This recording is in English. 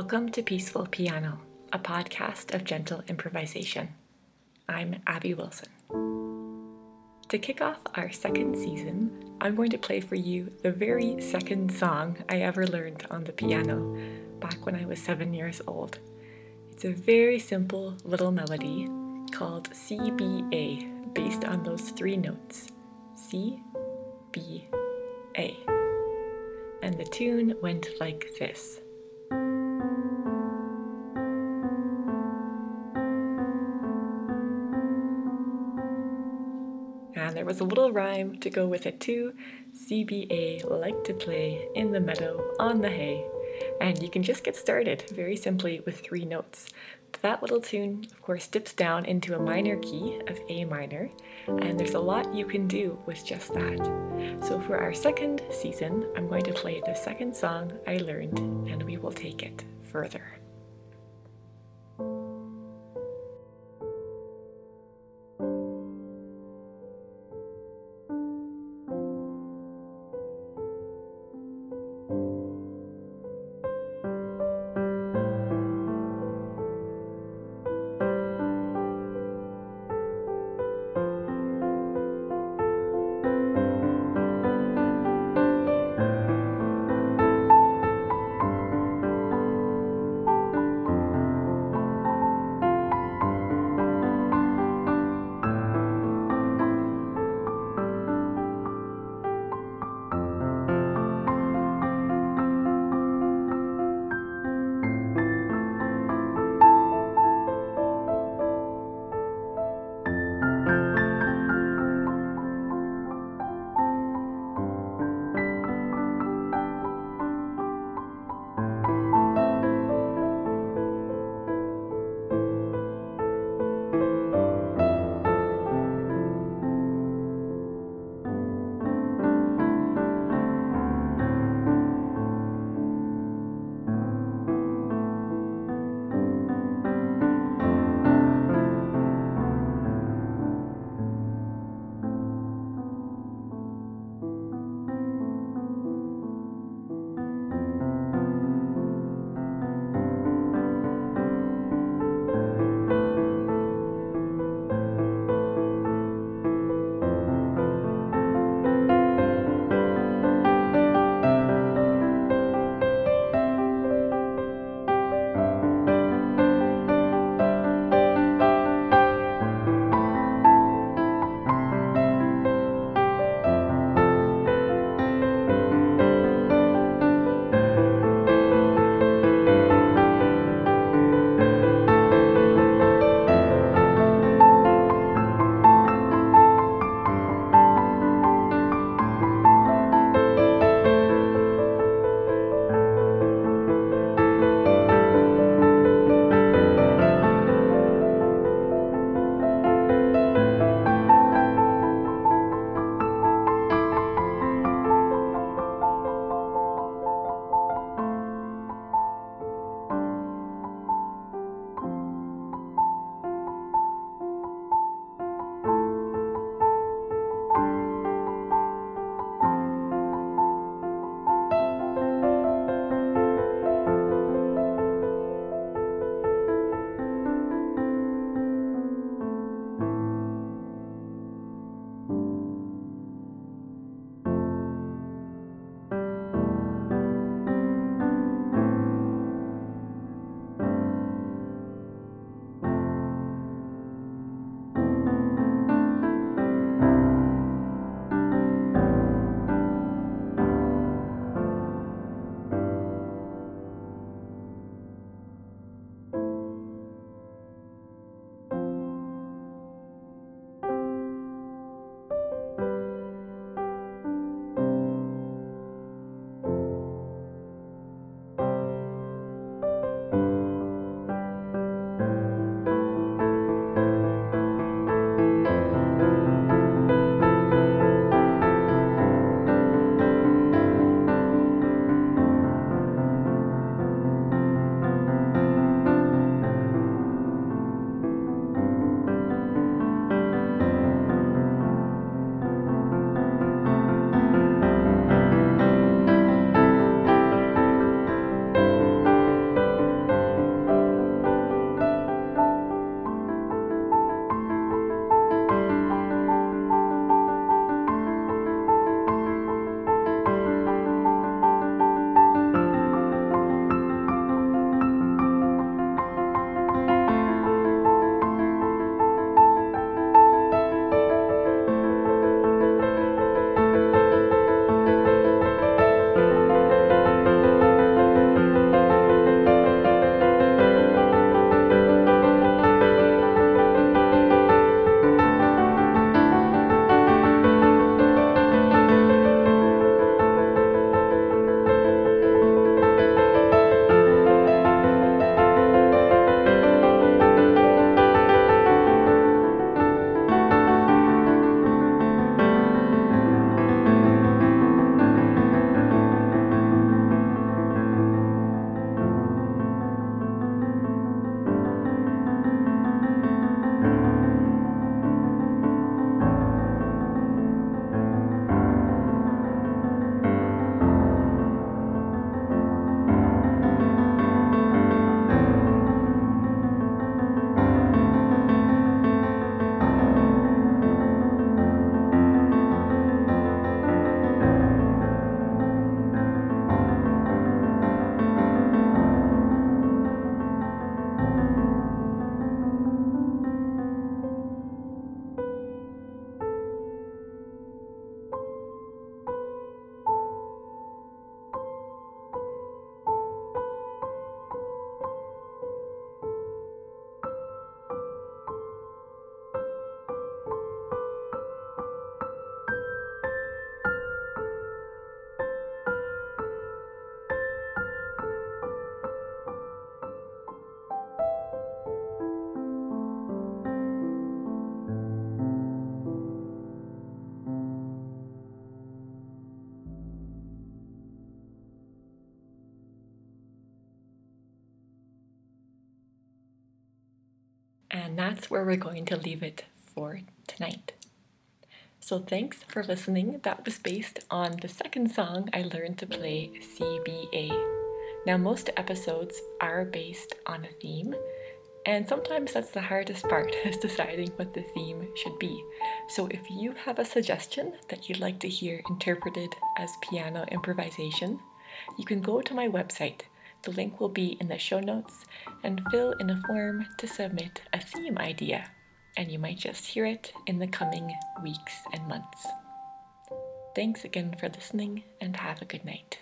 Welcome to Peaceful Piano, a podcast of gentle improvisation. I'm Abby Wilson. To kick off our second season, I'm going to play for you the very second song I ever learned on the piano back when I was seven years old. It's a very simple little melody called CBA, based on those three notes C, B, A. And the tune went like this. And there was a little rhyme to go with it too. CBA like to play in the meadow on the hay. And you can just get started very simply with three notes. That little tune, of course, dips down into a minor key of A minor, and there's a lot you can do with just that. So, for our second season, I'm going to play the second song I learned, and we will take it further. And that's where we're going to leave it for tonight. So thanks for listening. That was based on the second song I learned to play CBA. Now, most episodes are based on a theme, and sometimes that's the hardest part is deciding what the theme should be. So if you have a suggestion that you'd like to hear interpreted as piano improvisation, you can go to my website. The link will be in the show notes and fill in a form to submit a theme idea and you might just hear it in the coming weeks and months. Thanks again for listening, and have a good night.